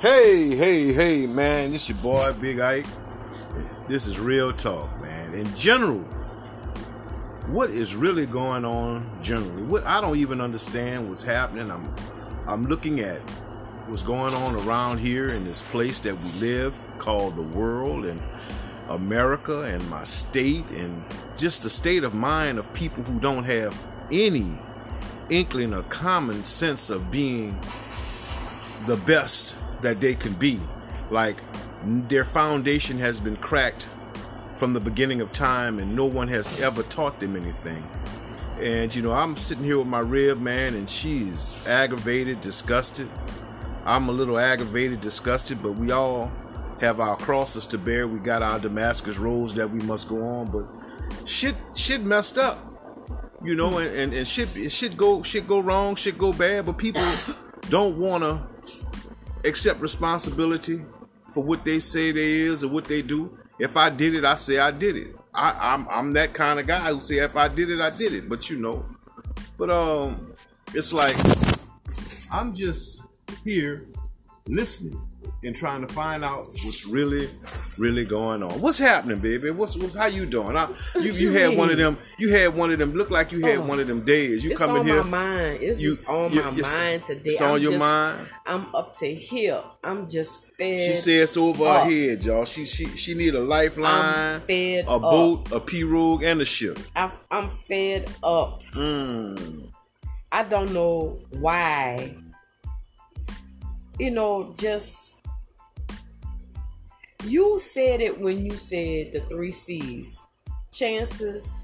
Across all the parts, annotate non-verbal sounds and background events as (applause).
Hey, hey, hey, man, this your boy Big Ike. This is real talk, man. In general, what is really going on generally? What I don't even understand what's happening. I'm I'm looking at what's going on around here in this place that we live called the world and America and my state and just the state of mind of people who don't have any inkling or common sense of being the best that they can be. Like their foundation has been cracked from the beginning of time and no one has ever taught them anything. And you know, I'm sitting here with my rib man and she's aggravated, disgusted. I'm a little aggravated, disgusted, but we all have our crosses to bear. We got our Damascus roads that we must go on, but shit shit messed up. You know, and, and, and shit shit go shit go wrong, shit go bad, but people (coughs) don't wanna accept responsibility for what they say they is or what they do. If I did it, I say I did it. I, I'm I'm that kind of guy who say if I did it, I did it. But you know, but um, it's like I'm just here listening and trying to find out what's really, really going on. What's happening, baby? What's what's how you doing? I, you you had one of them. You had one of them. Look like you had Oh, one of them days. You coming come in on here. my mind. It's you- on you- my it's- mind today. It's on I'm your just- mind. I'm up to here. I'm just fed. She said it's over her head, y'all. She she she need a lifeline, a up. boat, a pirogue, and a ship. I, I'm fed up. Mm. I don't know why. You know, just you said it when you said the three C's: chances,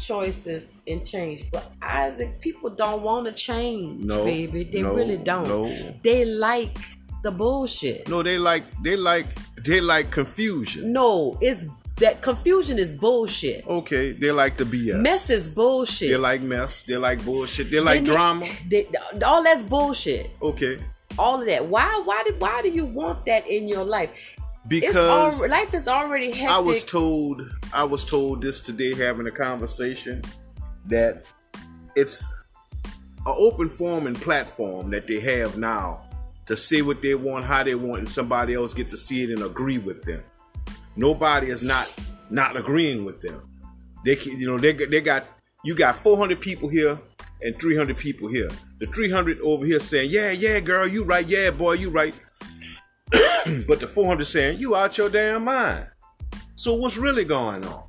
choices, and change. But Isaac, people don't want to change, No, baby. They no, really don't. no. They like the bullshit. No, they like they like they like confusion. No, it's that confusion is bullshit. Okay, they like the BS. Mess is bullshit. They like mess. They like bullshit. They like They drama. they- all that's bullshit. Okay, All of that. Why? Why did? Why do you want that in your life? because al- life is already hectic. I was told I was told this today having a conversation that it's an open forum and platform that they have now to say what they want, how they want, and somebody else get to see it and agree with them. Nobody is not not agreeing with them. They can, you know they they got you got 400 people here and 300 people here. The 300 over here saying, "Yeah, yeah, girl, you right. Yeah, boy, you right." (coughs) but the 400 saying, "You out your damn mind." So what's really going on?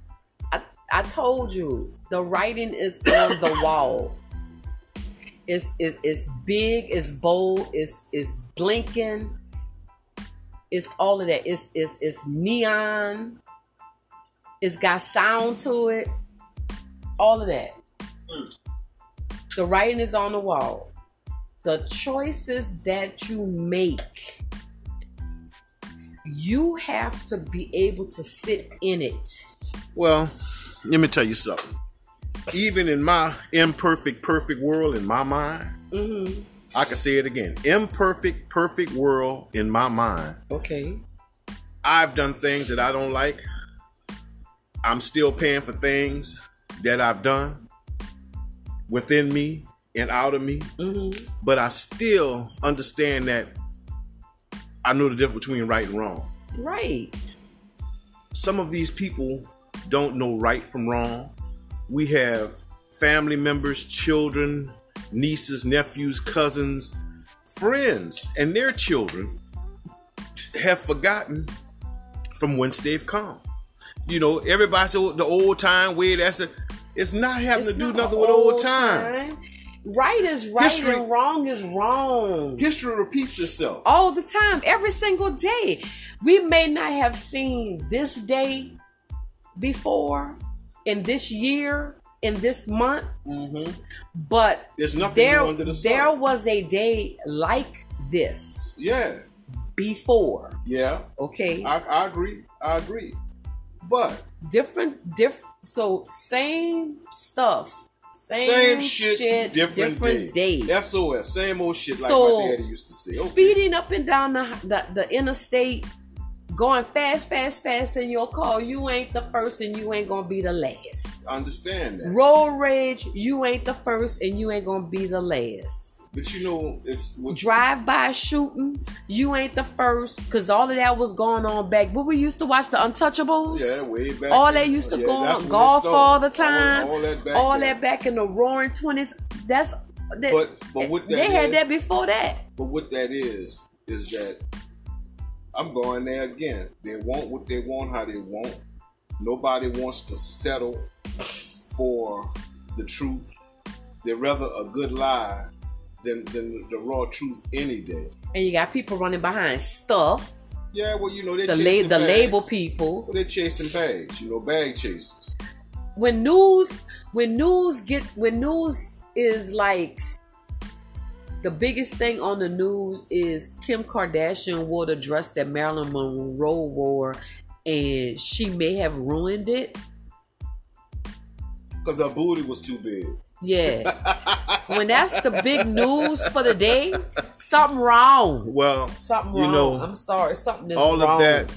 I, I told you the writing is on the (coughs) wall. It's, it's it's big, it's bold, it's it's blinking. It's all of that. It's it's it's neon. It's got sound to it. All of that. Mm. The writing is on the wall. The choices that you make, you have to be able to sit in it. Well, let me tell you something. Even in my imperfect, perfect world in my mind, Mm-hmm. I can say it again. Imperfect, perfect world in my mind. Okay. I've done things that I don't like. I'm still paying for things that I've done within me and out of me. Mm-hmm. But I still understand that I know the difference between right and wrong. Right. Some of these people don't know right from wrong. We have family members, children, nieces, nephews, cousins, friends, and their children have forgotten from whence they've come. You know, everybody said the old time way. That's a. It's not having It's to do nothing with old old time. Right is right History- and wrong is wrong. History repeats itself. All the time, every single day. We may not have seen this day before, in this year, in this month, but Mm-hmm. There's nothing there, under the sun. there was a day like this Yeah, before. yeah. Okay. I, I agree. I agree. But different diff so same stuff same, same shit, different, different day. day. SOS, same old shit So, like my daddy used to say. Okay. speeding up and down the, the the interstate going fast fast fast in your car you ain't the first and you ain't gonna be the last Understand that. road rage you ain't the first and you ain't gonna be the last but you know, it's Drive by shooting, you ain't the first, cause all of that was going on back. But we used to watch the Untouchables. yeah, way back. all that used to Yeah, go on golf all the time. All, all that back. all that back in the roaring twenties. That's that, But but what that they had that before that. But what that is is that I'm going there again. They want what they want, how they want. Nobody wants to settle for the truth. They'd rather a good lie than, than the raw truth any day. And you got people running behind stuff. Yeah, well, you know, The la- the label people. Well, they're chasing bags, you know, bag chasers. When news when news get when news is like the biggest thing on the news is Kim Kardashian wore the dress that Marilyn Monroe wore and she may have ruined it. Because her booty was too big. Yeah. (laughs) when that's the big news for the day, something wrong. Well, Something you wrong. know, I'm sorry, something is wrong. all wrong. of that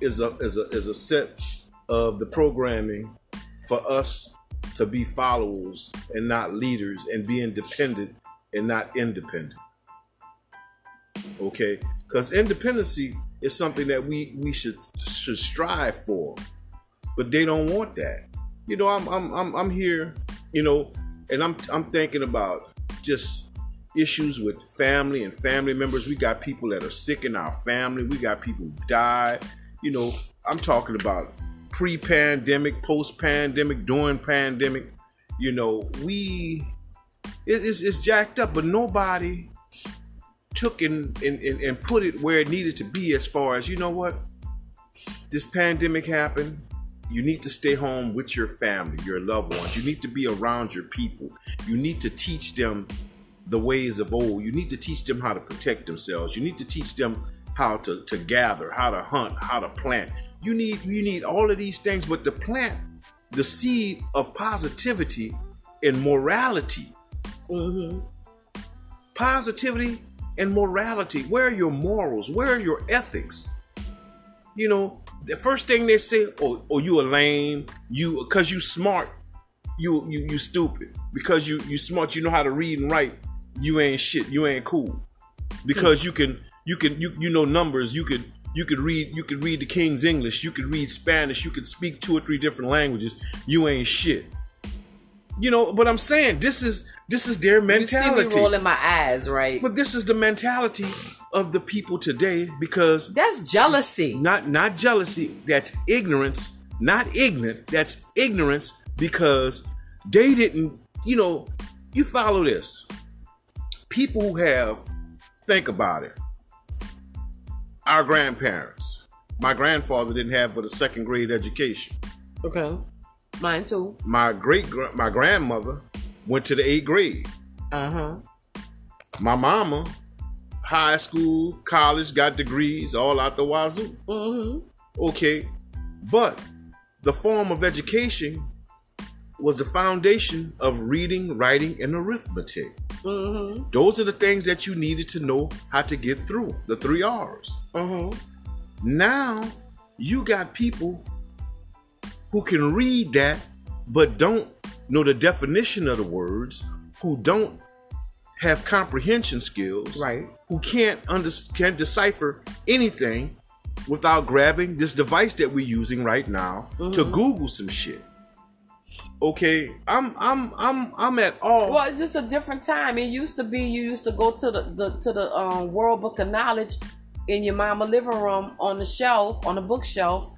is a is a is a set of the programming for us to be followers and not leaders and be independent and not independent okay because independency is something that we we should should strive for but they don't want that you know i'm i'm i'm, I'm here you know and i'm i'm thinking about just issues with family and family members. We got people that are sick in our family. We got people who died. You know, I'm talking about pre-pandemic, post-pandemic, during pandemic. You know, we it- it's, it's jacked up, but nobody took and, and, put it where it needed to be as far as you know what this pandemic happened you need to stay home with your family your loved ones you need to be around your people you need to teach them the ways of old you need to teach them how to protect themselves you need to teach them how to, to gather how to hunt how to plant you need you need all of these things but to plant the seed of positivity and morality Mm-hmm. positivity and morality. Where are your morals? Where are your ethics? You know, the first thing they say, "Oh, oh you a lame. You because you smart. You you you stupid. Because you you smart. You know how to read and write. You ain't shit. You ain't cool. Because hmm. you can you can you you know numbers. You could you could read you could read the King's English. You could read Spanish. You could speak two or three different languages. You ain't shit. You know, but I'm saying this is this is their mentality. You see me rolling my eyes, right? But this is the mentality of the people today because That's jealousy. not not jealousy, that's ignorance, not ignorant, that's ignorance because they didn't, you know, you follow this. People who have think about it. Our grandparents. My grandfather didn't have but a second grade education. Okay. Mine too. My great my grandmother went to the 8th grade. Uh huh. My mama, high school, college, got degrees all out the wazoo. Mm-hmm. Okay, but the form of education was the foundation of reading, writing, and arithmetic. Mm-hmm. Those are the things that you needed to know how to get through the three R's. Mm-hmm. Now you got people who can read that but don't know the definition of the words, who don't have comprehension skills, Right. Who can't under can't decipher anything without grabbing this device that we're using right now to Google some shit. Okay, I'm I'm I'm I'm at all. Well, it's just a different time. It used to be you used to go to the, the to the um, World Book of Knowledge in your mama living room on the shelf, on the bookshelf,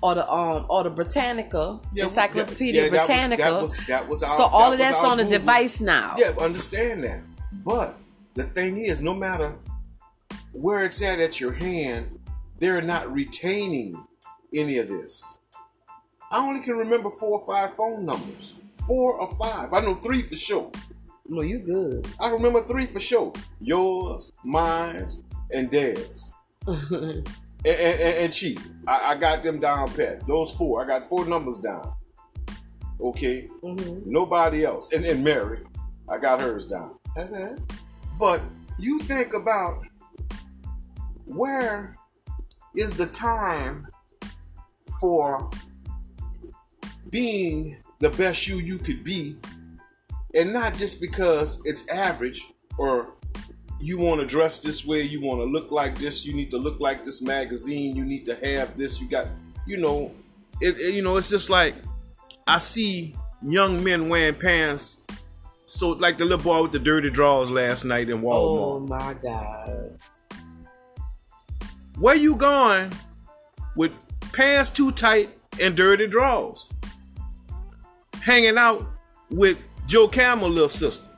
or the um or the Britannica, Yeah, Encyclopedia yeah, that was- Britannica. that was- that was our- so all of that's on the Google. device now. Yeah, understand that. But the thing is, no matter where it's at at your hand, they're not retaining any of this. I only can remember four or five phone numbers. Four or five. I know three for sure. No, you good. I remember three for sure. Yours, mine, and Dad's. (laughs) And, and, and, Chief. I, I got them down pat. Those four. I got four numbers down. Okay. Mhm. Nobody else. And, and Mary. I got hers down. Okay. But you think about where is the time for being the best you you could be, and not just because it's average, or you want to dress this way, you want to look like this, you need to look like this magazine, you need to have this, you got, you know, it, it you know, it's just like I see young men wearing pants. So like the little boy with the dirty drawers last night in Walmart. Oh my God. Where you going with pants too tight and dirty drawers? Hanging out with Joe Camel little sister.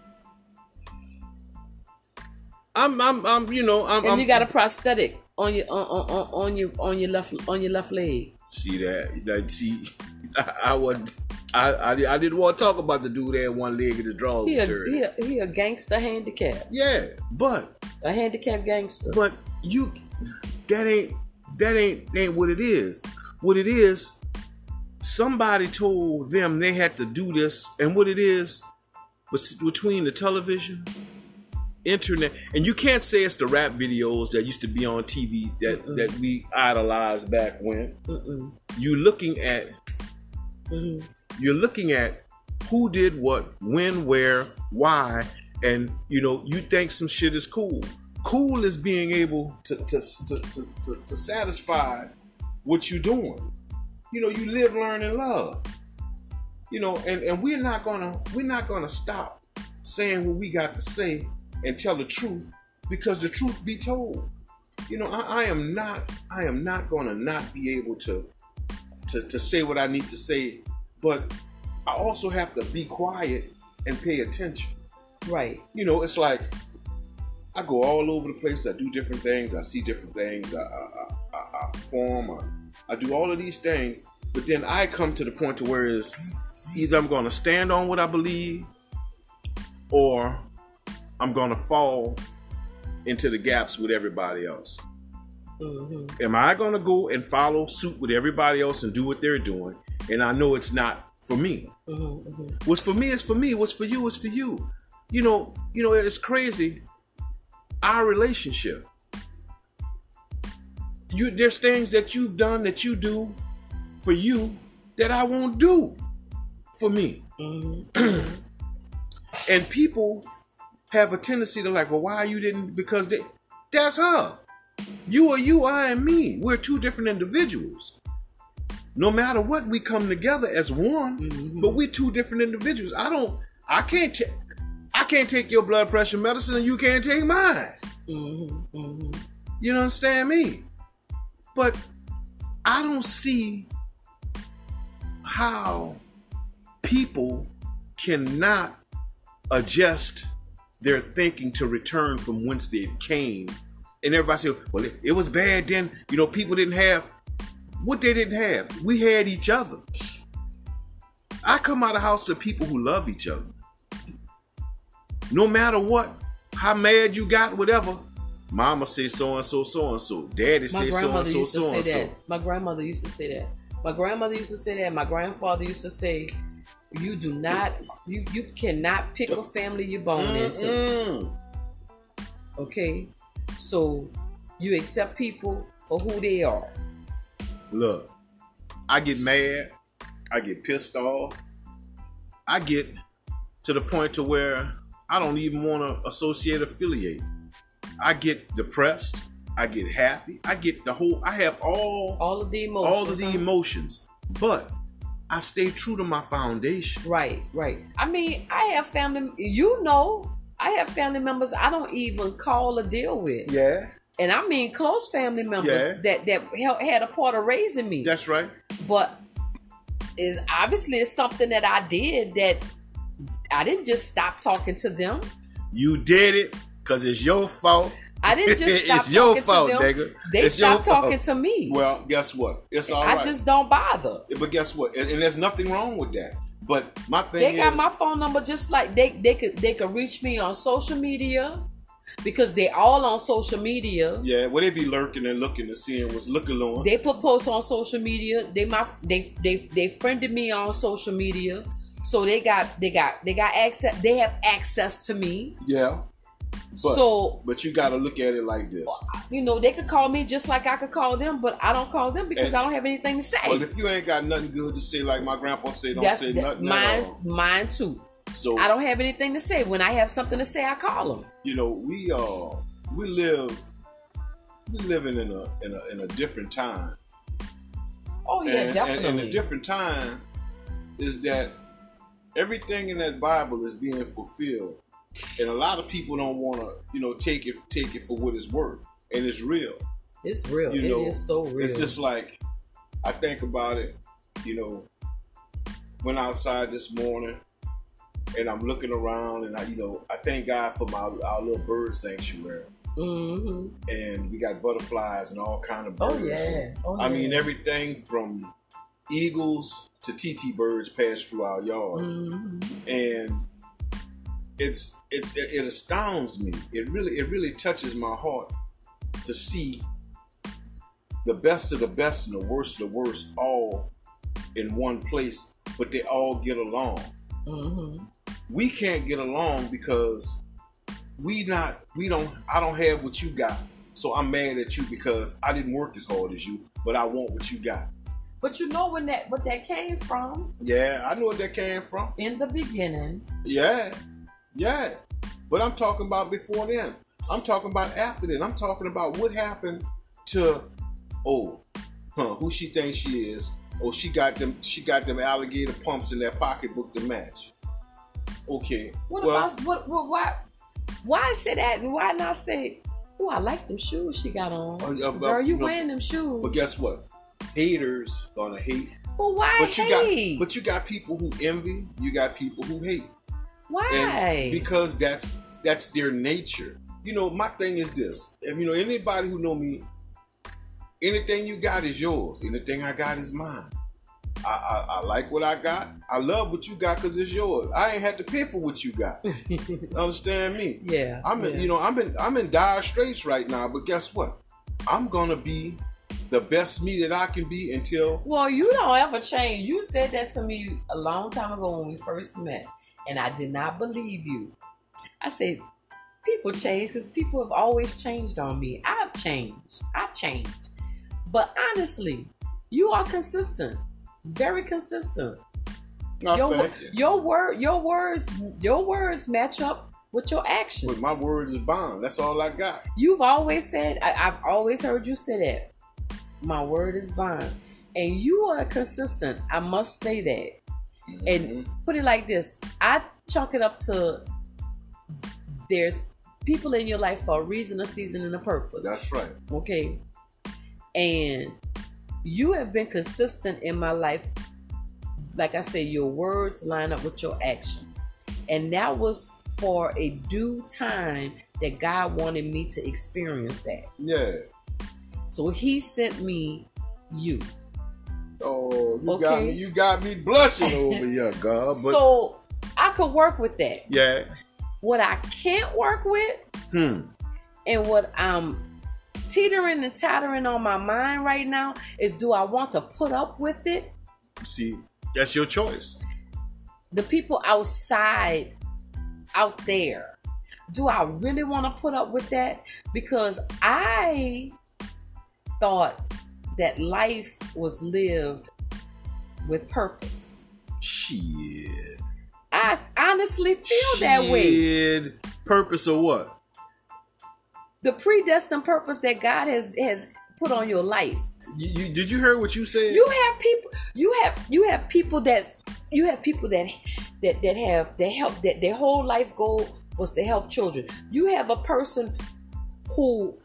I'm, I'm, I'm, you know, I'm. And I'm, you got a prosthetic on your on, on, on, your on your left on your left leg. See that? Like, see, (laughs) I, I was, I, I, I didn't want to talk about the dude that had one leg in the drawers. He a, he a, he a gangster handicap. Yeah, but, A handicap gangster. but you, that ain't, that ain't, ain't what it is. What it is, somebody told them they had to do this, and what it is, between the television, internet, and you can't say it's the rap videos that used to be on TV that that we idolized back when. Mm-mm. You looking at Mhm. You're looking at who did what, when, where, why, and you know, you think some shit is cool. Cool is being able to to, to, to, satisfy what you're doing. You know, you live, learn, and love. You know, and, and we're not gonna we're not gonna stop saying what we got to say and tell the truth because the truth be told. You know, I, I am not I am not gonna not be able to to, to say what I need to say, but I also have to be quiet and pay attention. Right. You know, it's like I go all over the place. I do different things. I see different things. I, I, I, I- perform. I, I do all of these things, but then I come to the point to where is either I'm going to stand on what I believe, or I'm going to fall into the gaps with everybody else. hmm Am I going to go and follow suit with everybody else and do what they're doing? And I know it's not for me. hmm hmm What's for me is for me. What's for you is for you. You know, you know, it's crazy. Our relationship. You there's things that you've done that you do for you that I won't do for me. hmm (clears throat) And people have a tendency to like, well, why you didn't? Because they, that's her. You are you, I am me. We're two different individuals. No matter what, we come together as one, Mhm. but we're two different individuals. I don't, I can't take, I can't take your blood pressure medicine, and you can't take mine. hmm hmm You understand me? But I don't see how people cannot adjust their thinking to return from whence they came. And everybody said, well, it, it was bad then. You know, people didn't have what they didn't have. We had each other. I come out of house with people who love each other. No matter what, how mad you got, whatever. Mama say so and so, so and so. Daddy say so and so, so and so. My grandmother used to say that. My grandmother used to say that. My grandfather used to say, "You do not, you you cannot pick a family you're born into." Okay, so you accept people for who they are. Look, I get mad. I get pissed off. I get to the point to where I don't even want to associate, affiliate. I get depressed. I get happy. I get the whole. I have all All of the emotions. all of the emotions, but I stay true to my foundation. Right, right. I mean, I have family. You know, I have family members I don't even call or deal with, Yeah, and I mean close family members Yeah. that that had a part of raising me. that's right. but is obviously it's something that I did that I didn't just stop talking to them. You did it because it's your fault. I didn't just (laughs) stop it's your talking fault, to them. nigga. They It's stopped talking to me. Well, guess what? It's all I right. just don't bother. But guess what? And, and there's nothing wrong with that. But my thing They got is, my phone number just like they they could they could reach me on social media because they all on social media. yeah, well, they be lurking and looking and seeing what's looking on. They put posts on social media. They my they they they friended me on social media. So they got they got they got access they have access to me. yeah, but so but you got to look at it like this. you know, they could call me just like I could call them, but I don't call them because And- I don't have anything to say. Well, if you ain't got nothing good to say, like my grandpa said, don't That's say nothing at mine, mine too. So I don't have anything to say. When I have something to say, I call them. you know, we uh we live we living in a in a in a different time. Oh yeah, and, and, definitely. and a different time is that everything in that Bible is being fulfilled, and a lot of people don't want to, you know, take it take it for what it's worth, and it's real. it's real. you It know, is so real. It's just like I think about it, you know, went outside this morning and I'm looking around and I, you know, I thank God for my our little bird sanctuary. hmm And we got butterflies and all kind of birds. Oh birds. yeah. Oh, I yeah. mean everything from eagles to TT birds pass through our yard. Mhm. And it's it's it, it astounds me. It really it really touches my heart to see the best of the best and the worst of the worst all in one place, but they all get along. Mhm. We can't get along because we not we don't I don't have what you got. So I'm mad at you because I didn't work as hard as you, but I want what you got. But you know when that what that came from Yeah, I know where that came from. in the beginning. Yeah, yeah. But I'm talking about before then. I'm talking about after then. I'm talking about what happened to oh, huh, who she thinks she is. Oh, she got them she got them alligator pumps in that pocketbook to match. Okay. What well, about what, what why why say that and why not say Oh, I like them shoes she got on. Uh, uh, Girl, you no, wearing them shoes. But guess what? Haters gonna hate. But why But you hate? got but you got people who envy, you got people who hate. why? And because that's that's their nature. You know, my thing is this. If you know anybody who know me, anything you got is yours. Anything I got is mine. I, I, I like what I got. I love what you got because it's yours. I ain't had to pay for what you got. (laughs) Understand me? yeah. I'm in, yeah. you know, I'm in I'm in dire straits right now, but guess what? I'm gonna be the best me that I can be until Well, you don't ever change. You said that to me a long time ago when we first met, and I did not believe you. I said, people change because people have always changed on me. I've changed. I've changed. But honestly, you are consistent. Very consistent. No, your, thank you. your word your words your words match up with your actions. But my word is bond. That's all I got. You've always said, I, I've always heard you say that. My word is bond. And you are consistent. I must say that. And Mhm. put it like this I chalk it up to there's people in your life for a reason, a season, and a purpose. that's right. Okay. And you have been consistent in my life. Like I said, your words line up with your actions. And that was for a due time that God wanted me to experience that. Yeah. So he sent me you. Oh, you Okay. got me. You got me blushing (laughs) over here, God. But so I could work with that. yeah. What I can't work with Hmm. and what I'm teetering and tattering on my mind right now is do I want to put up with it? See, that's your choice. The people outside, out there, do I really want to put up with that? Because I thought that life was lived with purpose. Shit. I honestly feel that way. Shit. Purpose or what? The predestined purpose that God has has put on your life. You, you did you hear what you said? You have people. You have you have people that you have people that that that have that help that their whole life goal was to help children. You have a person who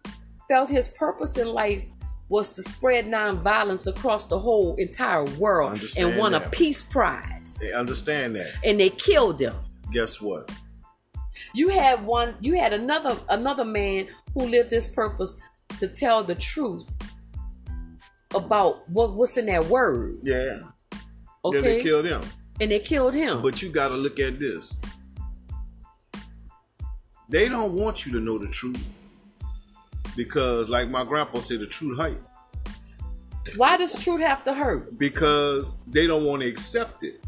felt his purpose in life was to spread nonviolence across the whole entire world and won a peace prize. They understand that. And they killed him. Guess what? You had one. You had another another man who lived his purpose to tell the truth about what what's in that word. Yeah. Okay, Yeah, they killed him. and they killed him. But you got to look at this. They don't want you to know the truth because, like my grandpa said, the truth hurt. Why does truth have to hurt? Because they don't want to accept it.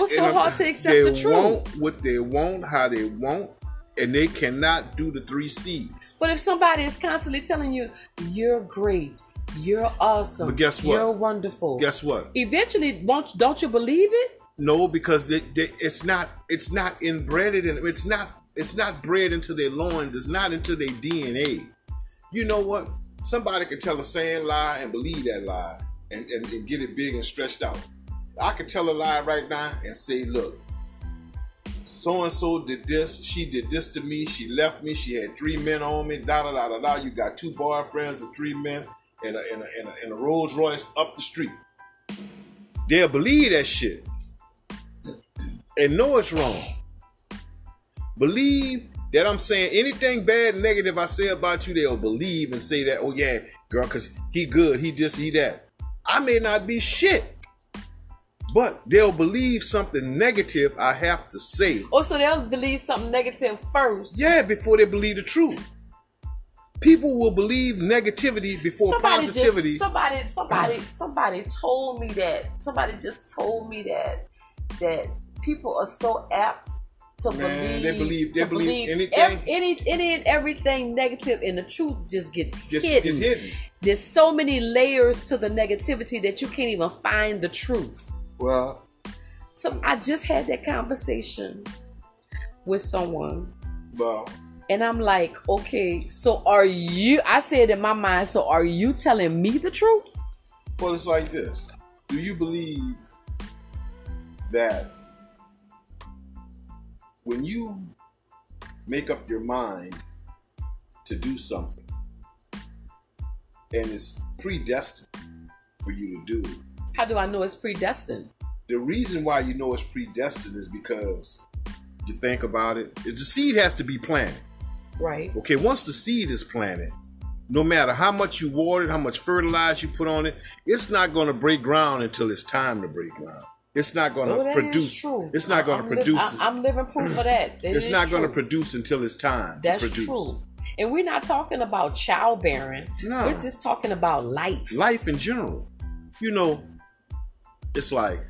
What's so hard to accept they the truth? want what they want, how they want, and they cannot do the three C's. But if somebody is constantly telling you you're great, you're awesome, But guess what? You're wonderful. Guess what? Eventually, won't don't you believe it? No, because they, they, it's not it's not inbred in it's not it's not bred into their loins. It's not into their DNA. You know what? Somebody can tell a same lie and believe that lie and, and, and get it big and stretched out. I could tell a lie right now and say, look, so and so did this, she did this to me, she left me, she had three men on me, da da da da da. You got two boyfriends and three men and a, and a, and a, and a Rolls Royce up the street. They'll believe that shit and know it's wrong. Believe that I'm saying anything bad, negative I say about you, they'll believe and say that, oh yeah, girl, cause he good, he this, he that. I may not be shit. But they'll believe something negative I have to say. Oh, so they'll believe something negative first. Yeah, before they believe the truth. People will believe negativity before somebody positivity. Just, somebody, somebody, (clears throat) somebody told me that. Somebody just told me that that people are so apt to Man, believe. they believe- they to believe anything- ev- any, any and everything negative, and the truth just gets Gets- hidden. gets hidden. There's so many layers to the negativity that you can't even find the truth. Well, So I just had that conversation with someone, well, and I'm like, okay, so are you? I said in my mind, so are you telling me the truth? well, it's like this. Do you believe that when you make up your mind to do something and it's predestined for you to do it, How do I know it's predestined? the reason why you know it's predestined is because you think about it. The seed has to be planted. Right. Okay, once the seed is planted, no matter how much you water it, how much fertilizer you put on it, it's not going to break ground until it's time to break ground. It's not going Oh, to produce. It's not going to produce. I, am living proof of that. (clears throat) That it's not going to produce until it's time That's to produce. true. And we're not talking about childbearing. No. We're just talking about life. Life in general, you know, it's like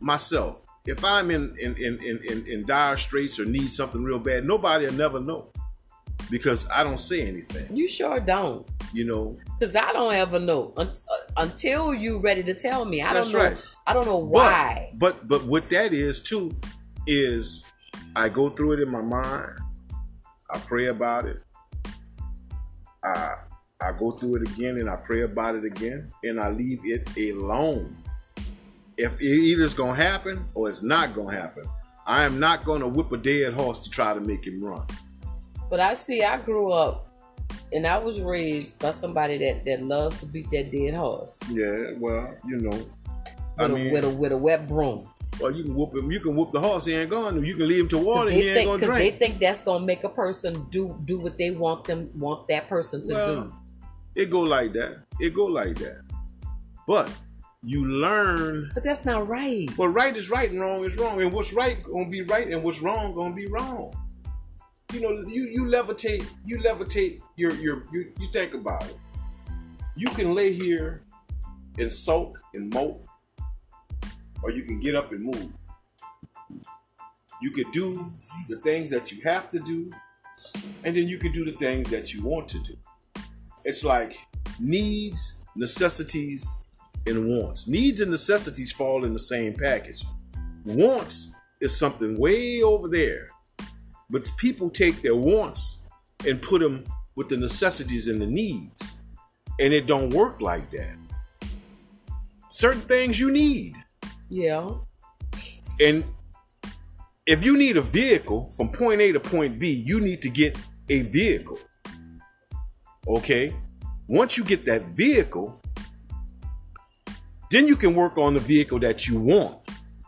myself. If I'm in in, in, in, in in dire straits or need something real bad, nobody will never know because I don't say anything. You sure don't. You know, Cause I don't ever know uh, until you ready to tell me. I That's don't know. right. I don't know But- why. But, but what that is too is I go through it in my mind. I pray about it. I I go through it again and I pray about it again and I leave it alone. If it either it's gonna happen or it's not gonna happen, I am not gonna whip a dead horse to try to make him run. But I see. I grew up, and I was raised by somebody that that loves to beat that dead horse Yeah, well, you know. with, I a, mean, with a with a wet broom. well, you can whoop him. You can whoop the horse. He ain't going. You can leave him to water. He ain't think gonna because they think that's gonna make a person do do what they want them want that person to Well, do. It go like that. It go like that. But you learn. But that's not right. Well, right is right and wrong is wrong, and what's right gonna be right, and what's wrong gonna be wrong. You know, you you levitate. You levitate. Your your you, you think about it. You can lay here and soak and mope, or you can get up and move. You could do the things that you have to do, and then you can do the things that you want to do. It's like needs, necessities, and wants. Needs and necessities fall in the same package. Wants is something way over there. But people take their wants and put them with the necessities and the needs. And it don't work like that. Certain things you need. Yeah. And if you need a vehicle from point A to point B, you need to get a vehicle. Okay? Once you get that vehicle, then you can work on the vehicle that you want.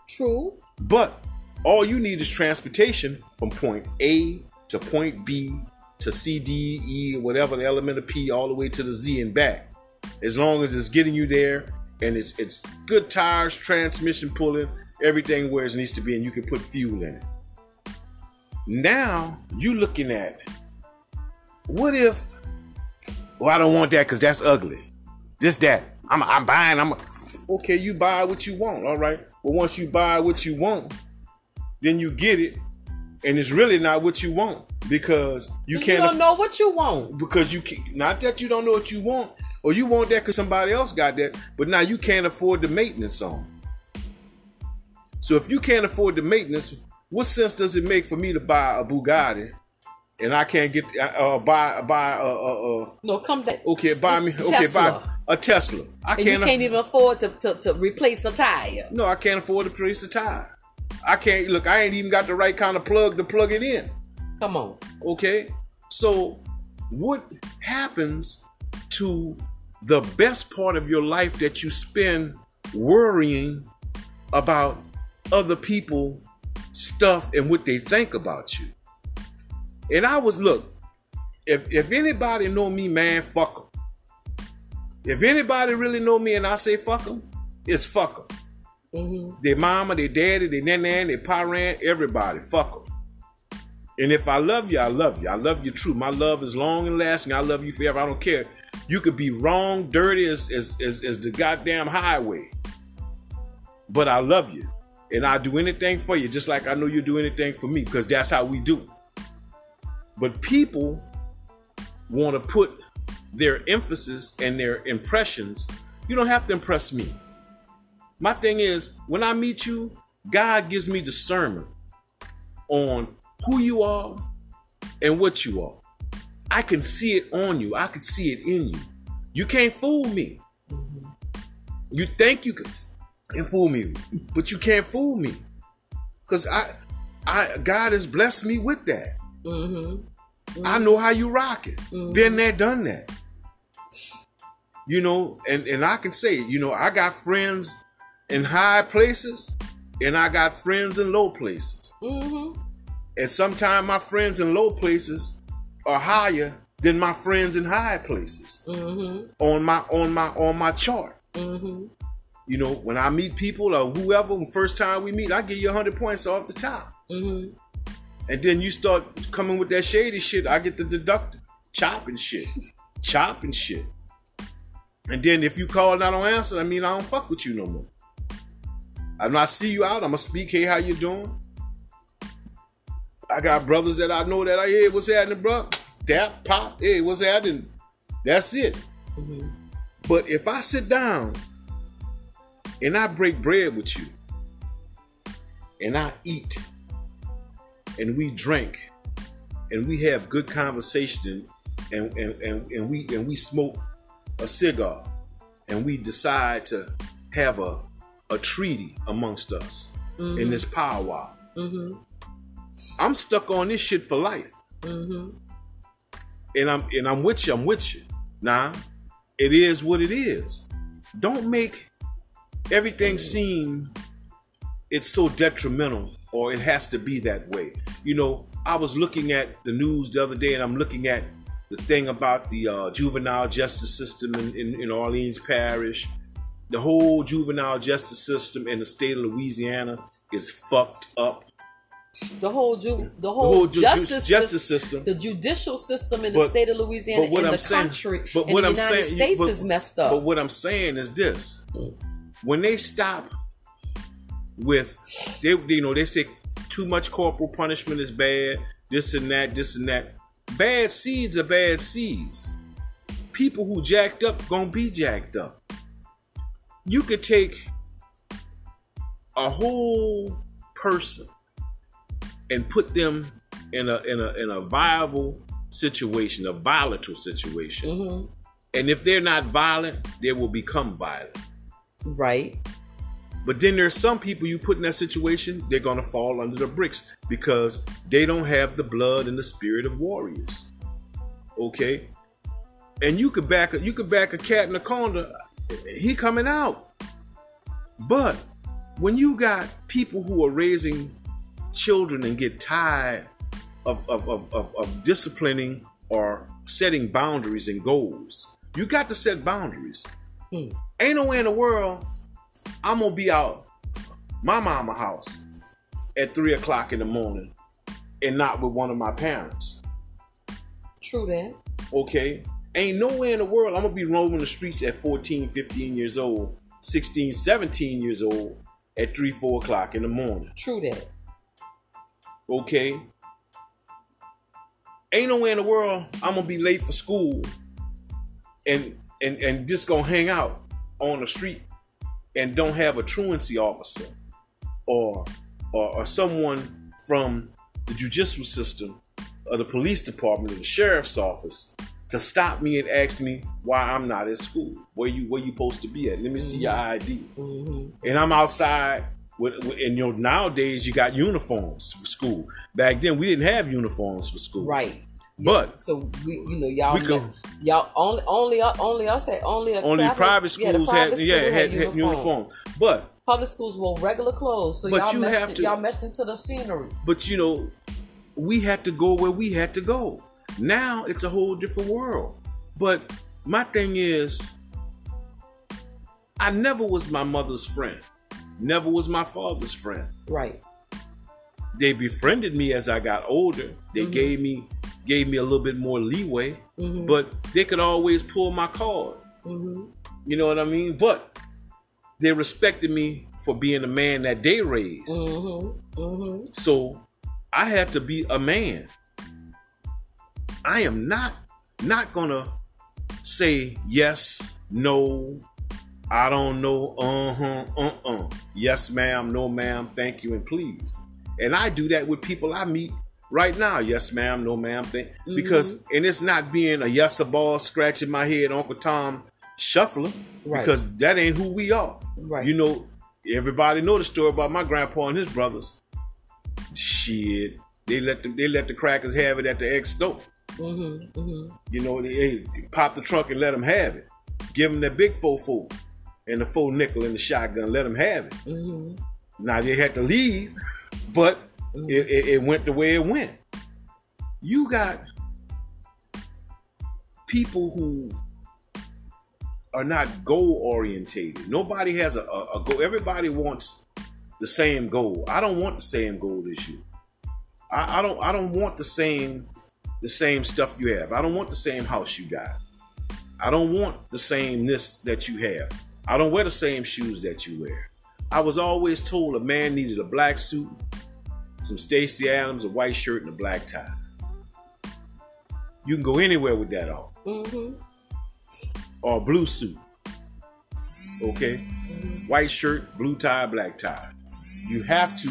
True. But all you need is transportation from point A to point B to C, D, E, whatever the element of P, all the way to the Z and back. As long as it's getting you there and it's it's good tires, transmission pulling, everything where it needs to be, and you can put fuel in it. Now you looking at what if? Well, I don't want that because that's ugly. Just that. I'm I'm buying. I'm okay. You buy what you want, all right. But once you buy what you want, then you get it, and it's really not what you want because you can't. You don't know what you want. because you can not that you don't know what you want, or you want that because somebody else got that, but now you can't afford the maintenance on. So if you can't afford the maintenance, what sense does it make for me to buy a Bugatti and I can't get uh, uh buy buy uh, uh, uh no come that okay buy me okay buy a Tesla. I can't you can't even afford to, to, to replace a tire. No, I can't afford to replace a tire. I can't look. I ain't even got the right kind of plug to plug it in. Come on. Okay, so what happens to the best part of your life that you spend worrying about other people stuff and what they think about you. And I was look, if if anybody know me, man, fuck them. If anybody really know me and I say fuck them, it's fuck them. Mm-hmm. Their mama, their daddy, their nana, their parent, everybody, fuck them. And if I love you, I love you. I love you true. My love is long and lasting. I love you forever. I don't care. You could be wrong, dirty as, as, as, as the goddamn highway. But I love you. And I'll do anything for you, just like I know you do anything for me, because that's how we do. But people want to put their emphasis and their impressions. You don't have to impress me. My thing is, when I meet you, God gives me discernment on who you are and what you are. I can see it on you. I can see it in you. You can't fool me. You think you can fool me, but you can't fool me, cause I, I God has blessed me with that. Mm-hmm. Mm-hmm. I know how you rock it. Mm-hmm. Been there, done that. You know, and and I can say, you know, I got friends in high places, and I got friends in low places. Mm-hmm. And sometimes my friends in low places are higher than my friends in high places mm-hmm. on my on my on my chart. Mm-hmm. You know, when I meet people or whoever, the first time we meet, I give you 100 points off the top. Mm-hmm. And then you start coming with that shady shit, I get the deductor, chopping shit, chopping shit. And then if you call and I don't answer, I mean I don't fuck with you no more. I'm not see you out, I'm gonna speak, hey, how you doing? I got brothers that I know that I hey, what's happening, bro? Dap, pop, hey, what's happening? That's it. Mm-hmm. But if I sit down and I break bread with you, and I eat, and we drink, and we have good conversation, and, and, and, and we and we smoke a cigar, and we decide to have a, a treaty amongst us mm-hmm. in this powwow. Mm-hmm. I'm stuck on this shit for life. Mm-hmm. And I'm and I'm with you. I'm with you. Nah, it is what it is. Don't make everything seem it's so detrimental or it has to be that way. You know, I was looking at the news the other day and I'm looking at the thing about the uh, juvenile justice system in, in, in Orleans Parish. The whole juvenile justice system in the state of Louisiana is fucked up. The whole ju- the whole, the whole ju- justice, justice system, the judicial system in the but, state of Louisiana, but what I'm the saying, country, but what the I'm United saying, States but, is messed up. But what I'm saying is this: when they stop with they you know they say too much corporal punishment is bad this and that this and that bad seeds are bad seeds people who jacked up gonna be jacked up you could take a whole person and put them in a in a in a viable situation a volatile situation mm-hmm. and if they're not violent they will become violent Right. But then there's some people you put in that situation, they're gonna fall under the bricks because they don't have the blood and the spirit of warriors. Okay? And you could back a you could back a cat in a corner, he coming out. But when you got people who are raising children and get tired of, of, of, of, of disciplining or setting boundaries and goals, you got to set boundaries. Hmm. Ain't no way in the world I'm gonna be out my mama house at three o'clock in the morning and not with one of my parents. True that. Okay. Ain't nowhere in the world I'm gonna be roaming the streets at 14, 15 years old, 16, 17 years old at 3, 4 o'clock in the morning. True that. Okay. Ain't nowhere in the world I'm gonna be late for school and and and just gonna hang out on the street and don't have a truancy officer or, or or someone from the judicial system or the police department or the sheriff's office to stop me and ask me why I'm not at school. Where you where you supposed to be at? Let me see your mm-hmm. ID. Mm-hmm. And I'm outside with, with- and you know nowadays you got uniforms for school. Back then we didn't have uniforms for school. Right. But So we, you know, y'all, could- y'all only, only, only us had only a only private yeah, schools private had yeah had, had uniform. But Public schools wore regular clothes, so y'all you meshed, have to- y'all meshed into the scenery. but you know we had to go where we had to go. Now it's a whole different world. But my thing is I never was my mother's friend. Never was my father's friend. Right. they befriended me as I got older. They mm-hmm. gave me gave me a little bit more leeway, but they could always pull my card. You know what I mean? But they respected me for being the man that they raised. Mm-hmm. Mm-hmm. So I had to be a man. I am not not gonna say yes, no, I don't know, uh-huh, uh-uh. Yes, ma'am, no, ma'am, thank you, and please. And I do that with people I meet right now. Yes, ma'am, no, ma'am, thank because and it's not being a yes a ball scratching my head, Uncle Tom shuffling. Right. Because that ain't who we are. Right. You know, everybody know the story about my grandpa and his brothers. Shit. They let the they let the crackers have it at the ex stove. Mm-hmm. Mm-hmm. You know, they, they pop the trunk and let them have it. Give them that big fofo and the full nickel and the shotgun. Let them have it. Mm-hmm. Now they had to leave, (laughs) but it, it, it went the way it went. You got people who are not goal orientated. Nobody has a, a, a goal. Everybody wants the same goal. I don't want the same goal as you. I, I don't. I don't want the same the same stuff you have. I don't want the same house you got. I don't want the same this that you have. I don't wear the same shoes that you wear. I was always told a man needed a black suit, some Stacy Adams, a white shirt, and a black tie. You can go anywhere with that on. Mm-hmm. Or a blue suit. Okay? White shirt, blue tie, black tie. You have to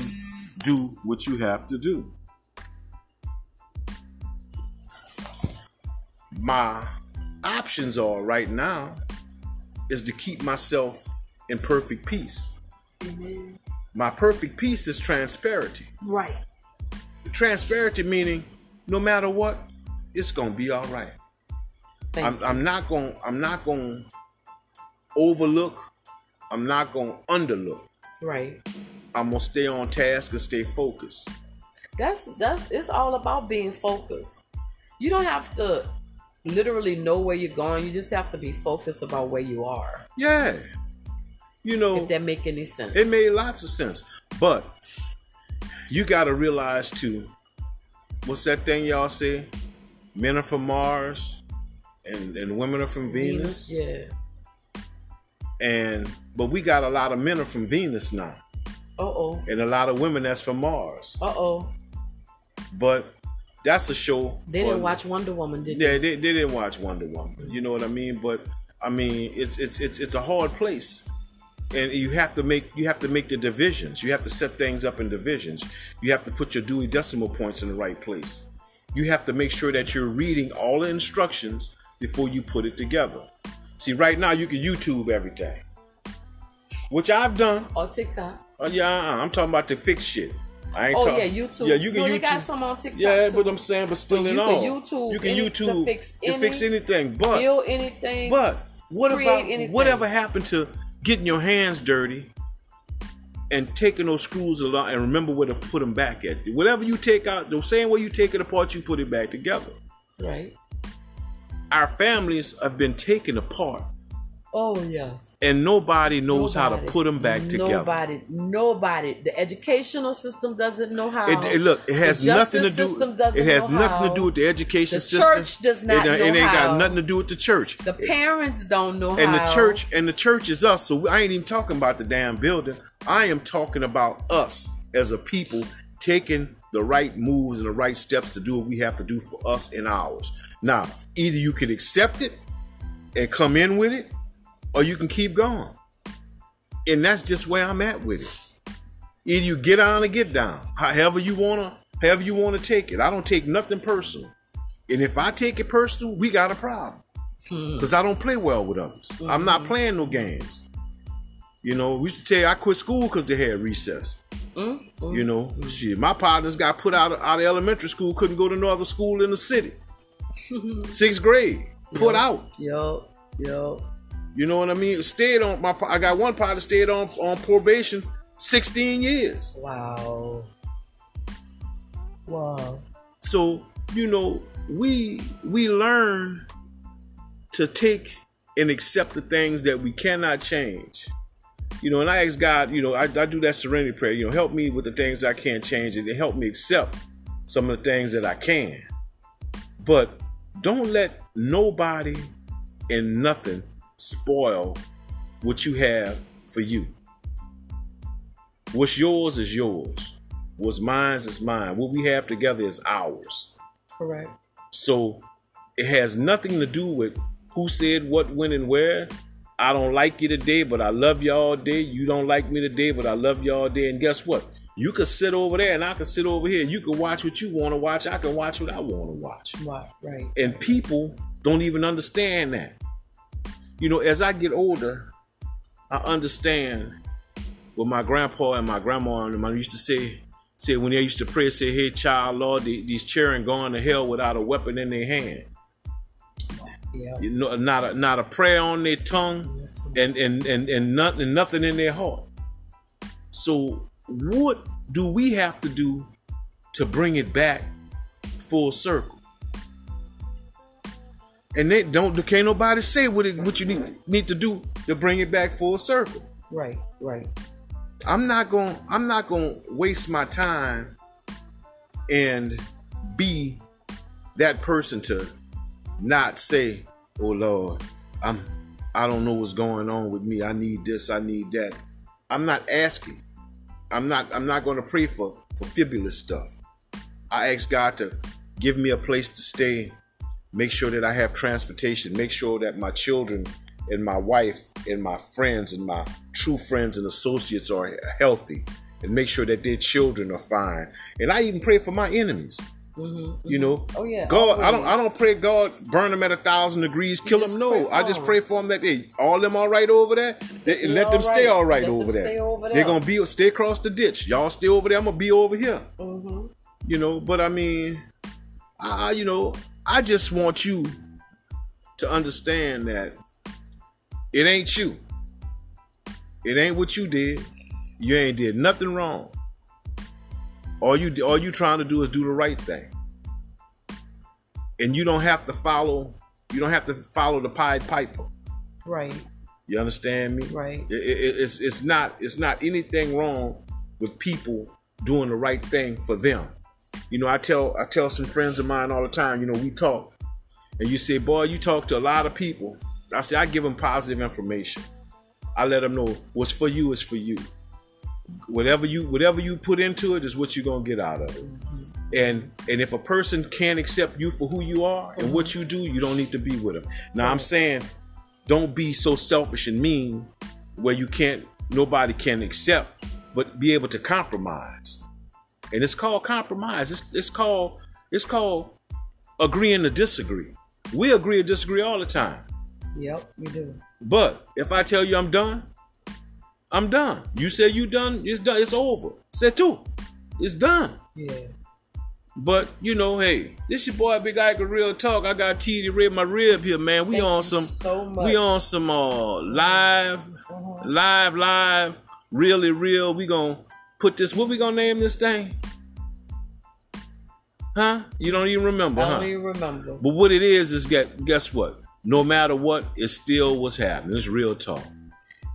do what you have to do. My options are right now is to keep myself in perfect peace. My perfect peace is transparency. Right. Transparency meaning no matter what, it's gonna be all right. I'm. I'm not gonna I'm not going to overlook. I'm not going to underlook. right. I'm to stay on task and stay focused. That's that's it's all about being focused. You don't have to literally know where you're going. You just have to be focused about where you are. Yeah. You know, If that make any sense. it made lots of sense. But you got to realize too what's that thing y'all say? Men are from Mars and and women are from Venus. Yeah. And but we got a lot of men are from Venus now Uh oh. and a lot of women that's from Mars. Uh oh. But that's a show. They didn't watch Wonder Woman, did Yeah, they? they, they didn't watch Wonder Woman. You know what I mean? But I mean, it's it's it's it's a hard place, and you have to make you have to make the divisions. You have to set things up in divisions. You have to put your Dewey Decimal Points in the right place. You have to make sure that you're reading all the instructions before you put it together. See, right now you can YouTube everything, which I've done. Or TikTok. Oh yeah, uh-uh. I'm talking about to fix shit. I ain't Oh talk- yeah, YouTube. Yeah, you can no, YouTube. they got some on TikTok. Yeah, too. but I'm saying, but still But in you all, can YouTube you can any- YouTube to fix to fix anything. But build anything. but what about anything. whatever happened to getting your hands dirty and taking those screws along and remember where to put them back at? Whatever you take out, the same way you take it apart, you put it back together. right. Our families have been taken apart, Oh yes. and nobody knows how to put them back together. Nobody, nobody. The educational system doesn't know how. It, it- look, it has The nothing to do. system doesn't It has know nothing to do with the education The system. church does not it, it ain't how. got nothing to do with the church. The parents don't know how. and how. the church and the church is us. So I ain't even talking about the damn building. I am talking about us as a people taking the right moves and the right steps to do what we have to do for us and ours. Now, either you can accept it and come in with it, or you can keep going. And that's just where I'm at with it. Either you get on or get down. However you wanna, however you wanna take it. I don't take nothing personal. And if I take it personal, we got a problem. Hmm. Because I don't play well with others. I'm not mm-hmm. playing no games. You know, we used to tell you I quit school because they had recess. Mm-hmm. You know, mm-hmm. shit. My partners got put out of, out of elementary school, couldn't go to no other school in the city. (laughs) Sixth grade, put out. Yup. Yup. You know what I mean? Stayed on my. I got one partner stayed on on probation, sixteen years. Wow. Wow. So you know, we we learn to take and accept the things that we cannot change. You know, and I ask God, you know, I, I do that serenity prayer. You know, help me with the things I can't change, and help me accept some of the things that I can. But don't let nobody and nothing spoil what you have for you. What's yours is yours. What's mine is mine. What we have together is ours. Correct. So it has nothing to do with who said what, when, and where. I don't like you today, but I love you all day. You don't like me today, but I love you all day. And guess what? You can sit over there and I can sit over here. You can watch what you want to watch. I can watch what I want to watch. Right. Right. And people don't even understand that. You know, as I get older, I understand what my grandpa and my grandma and them used to say. Say when they used to pray, say, "Hey, child, Lord, these children going to hell without a weapon in their hand." Yeah. You know, not a not a prayer on their tongue, and and and and nothing nothing in their heart. So, what do we have to do to bring it back full circle? And they don't can't nobody say what it, what you need need to do to bring it back full circle. Right. Right. I'm not going to I'm not going to waste my time and be that person to not say, "Oh Lord, I'm I don't know what's going on with me. I need this, I need that." I'm not asking. I'm not I'm not going to pray for for fibulous stuff. I ask God to give me a place to stay, make sure that I have transportation, make sure that my children and my wife and my friends and my true friends and associates are healthy, and make sure that their children are fine. And I even pray for my enemies. You know, Oh, yeah, God, I don't. I don't pray God burn them at a thousand degrees, kill them. No, I just pray for them that they all them all right over there. They, let them all stay all right over there. over They're gonna be stay across the ditch. Y'all stay over there. I'm gonna be over here. Mm-hmm. You know, but I mean, I you know, I just want you to understand that it ain't you. It ain't what you did. You ain't did nothing wrong. All you all you trying to do is do the right thing. And you don't have to follow. You don't have to follow the Pied Piper. Right. You understand me? Right. It- it- it's it's not it's not anything wrong with people doing the right thing for them. You know, I tell I tell some friends of mine all the time. You know, we talk, and you say, "Boy, you talk to a lot of people." I say I give them positive information. I let them know what's for you is for you. Whatever you whatever you put into it is what you're gonna get out of it. Mm-hmm. And and if a person can't accept you for who you are and what you do, you don't need to be with them. Now I'm saying, don't be so selfish and mean where you can't nobody can accept, but be able to compromise. And it's called compromise. It's it's called it's called agreeing to disagree. We agree to disagree all the time. Yep. We do. But if I tell you I'm done, I'm done. You say you done, it's done, it's over. Say two. It's done. Yeah. But you know, hey, this your boy Big Ike Real Talk. I got T to rib my rib here, man. We Thank on some so we on some uh live, Uh-huh. live, live, really real. We gonna put this what we gonna name this thing? Huh? You don't even remember, I huh? don't even remember. But what it is is get guess what? No matter what, it's still what's happening. It's real talk.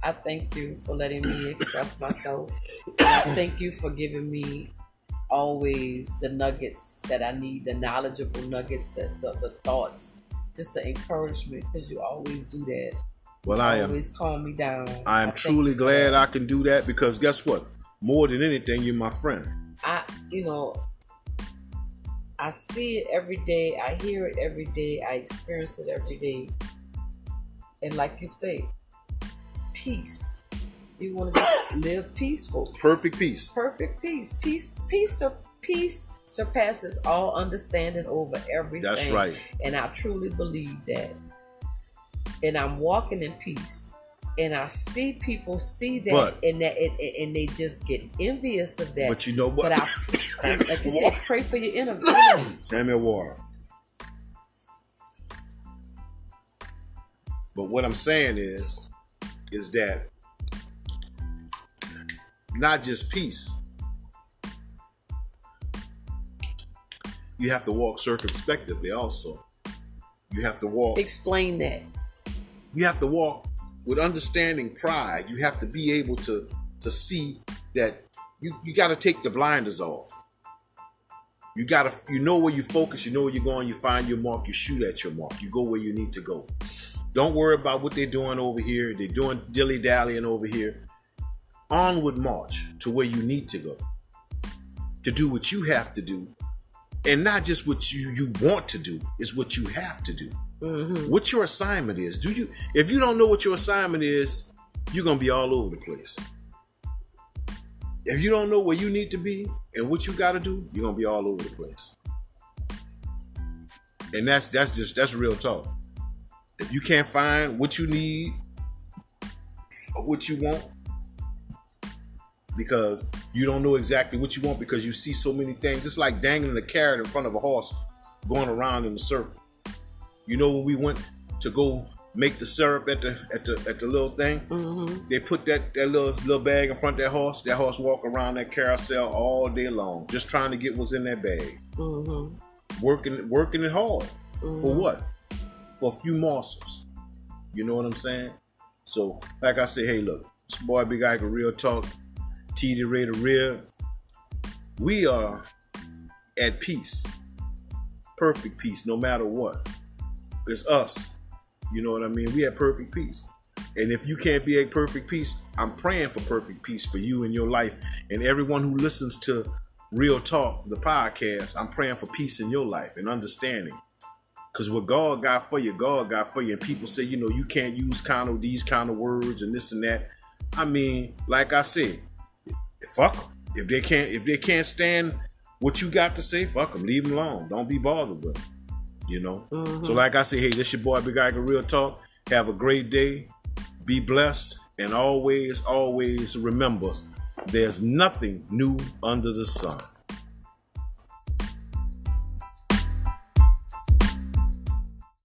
I thank you for letting me (coughs) express myself. I thank you for giving me always the nuggets that I need, the knowledgeable nuggets, the, the, the thoughts, just the encouragement, because you always do that. Well, I am always calm me down. I am thank truly glad. I can do that because guess what? More than anything, you're my friend. I, you know, I see it every day. I hear it every day. I experience it every day. And like you say, peace You want to just (coughs) live peaceful. Perfect peace. Perfect peace. Peace. Peace. Sur- peace surpasses all understanding over everything. That's right. And I truly believe that. And I'm walking in peace. And I see people see that, But- and that, and, and they just get envious of that. But you know what? But I, (coughs) like I said, pray for your inner. (coughs) Hand me water. But what I'm saying is, is that not just peace. You have to walk circumspectively also. You have to walk Explain that. you have to walk with understanding pride. You have to be able to to see that you, you got to take the blinders off. You got to you know where you focus, you know where you're going, you find your mark, you shoot at your mark. You go where you need to go. Don't worry about what they're doing over here. They're doing dilly-dallying over here. Onward march to where you need to go. To do what you have to do. And not just what you, you want to do, is what you have to do Mm-hmm. what your assignment is. Do you if you don't know what your assignment is, you're gonna be all over the place. If you don't know where you need to be and what you gotta do, you're gonna be all over the place. And that's that's just that's real talk. If you can't find what you need or what you want, because you don't know exactly what you want because you see so many things. It's like dangling a carrot in front of a horse going around in a circle. You know when we went to go make the syrup at the at the at the little thing, mm-hmm. they put that that little little bag in front of that horse. That horse walk around that carousel all day long, just trying to get what's in that bag. Mm-hmm. Working working it hard mm-hmm. for what? For a few morsels. You know what I'm saying? So like I say, hey look, it's your boy Big Ike, real talk, TD Ray the Real. We are at peace, perfect peace, no matter what. It's us. You know what I mean? We have perfect peace. And if you can't be at perfect peace, I'm praying for perfect peace for you in your life. And everyone who listens to Real Talk, the podcast, I'm praying for peace in your life and understanding. Because what God got for you, God got for you. And people say, you know, you can't use kind of these kind of words and this and that. I mean, like I said, fuck 'em. If they can't, if they can't stand what you got to say, fuck them. Leave them alone. Don't be bothered with them. You know. So, mm-hmm. like I say, hey, this your boy Big Ike Real Talk. Have a great day. Be blessed, and always, always remember, there's nothing new under the sun.